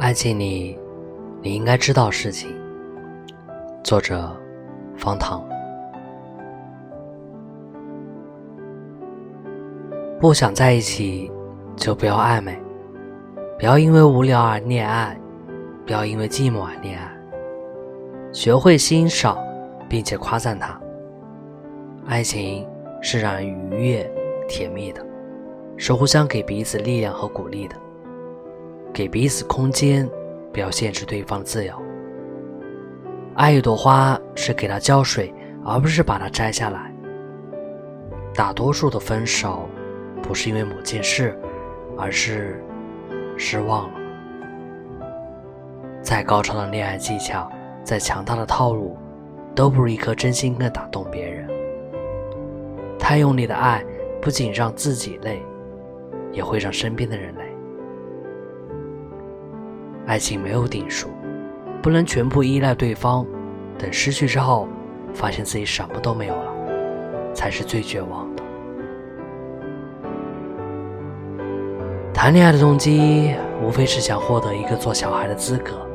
爱情里，你应该知道事情。作者：方糖。不想在一起，就不要暧昧；不要因为无聊而恋爱，不要因为寂寞而恋爱。学会欣赏，并且夸赞他。爱情是让人愉悦、甜蜜的，是互相给彼此力量和鼓励的。给彼此空间，不要限制对方的自由。爱一朵花是给它浇水，而不是把它摘下来。大多数的分手，不是因为某件事，而是失望了。再高超的恋爱技巧，再强大的套路，都不如一颗真心更打动别人。太用力的爱，不仅让自己累，也会让身边的人累。爱情没有定数，不能全部依赖对方。等失去之后，发现自己什么都没有了，才是最绝望的。谈恋爱的动机，无非是想获得一个做小孩的资格，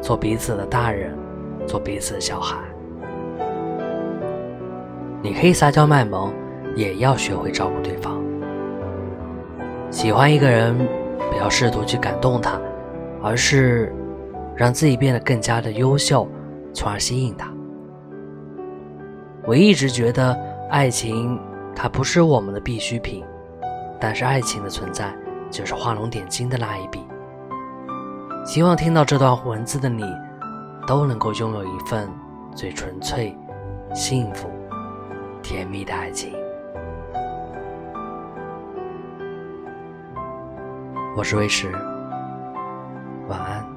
做彼此的大人，做彼此的小孩。你可以撒娇卖萌，也要学会照顾对方。喜欢一个人，不要试图去感动他。而是让自己变得更加的优秀，从而吸引他。我一直觉得爱情它不是我们的必需品，但是爱情的存在就是画龙点睛的那一笔。希望听到这段文字的你，都能够拥有一份最纯粹、幸福、甜蜜的爱情。我是魏石。晚安。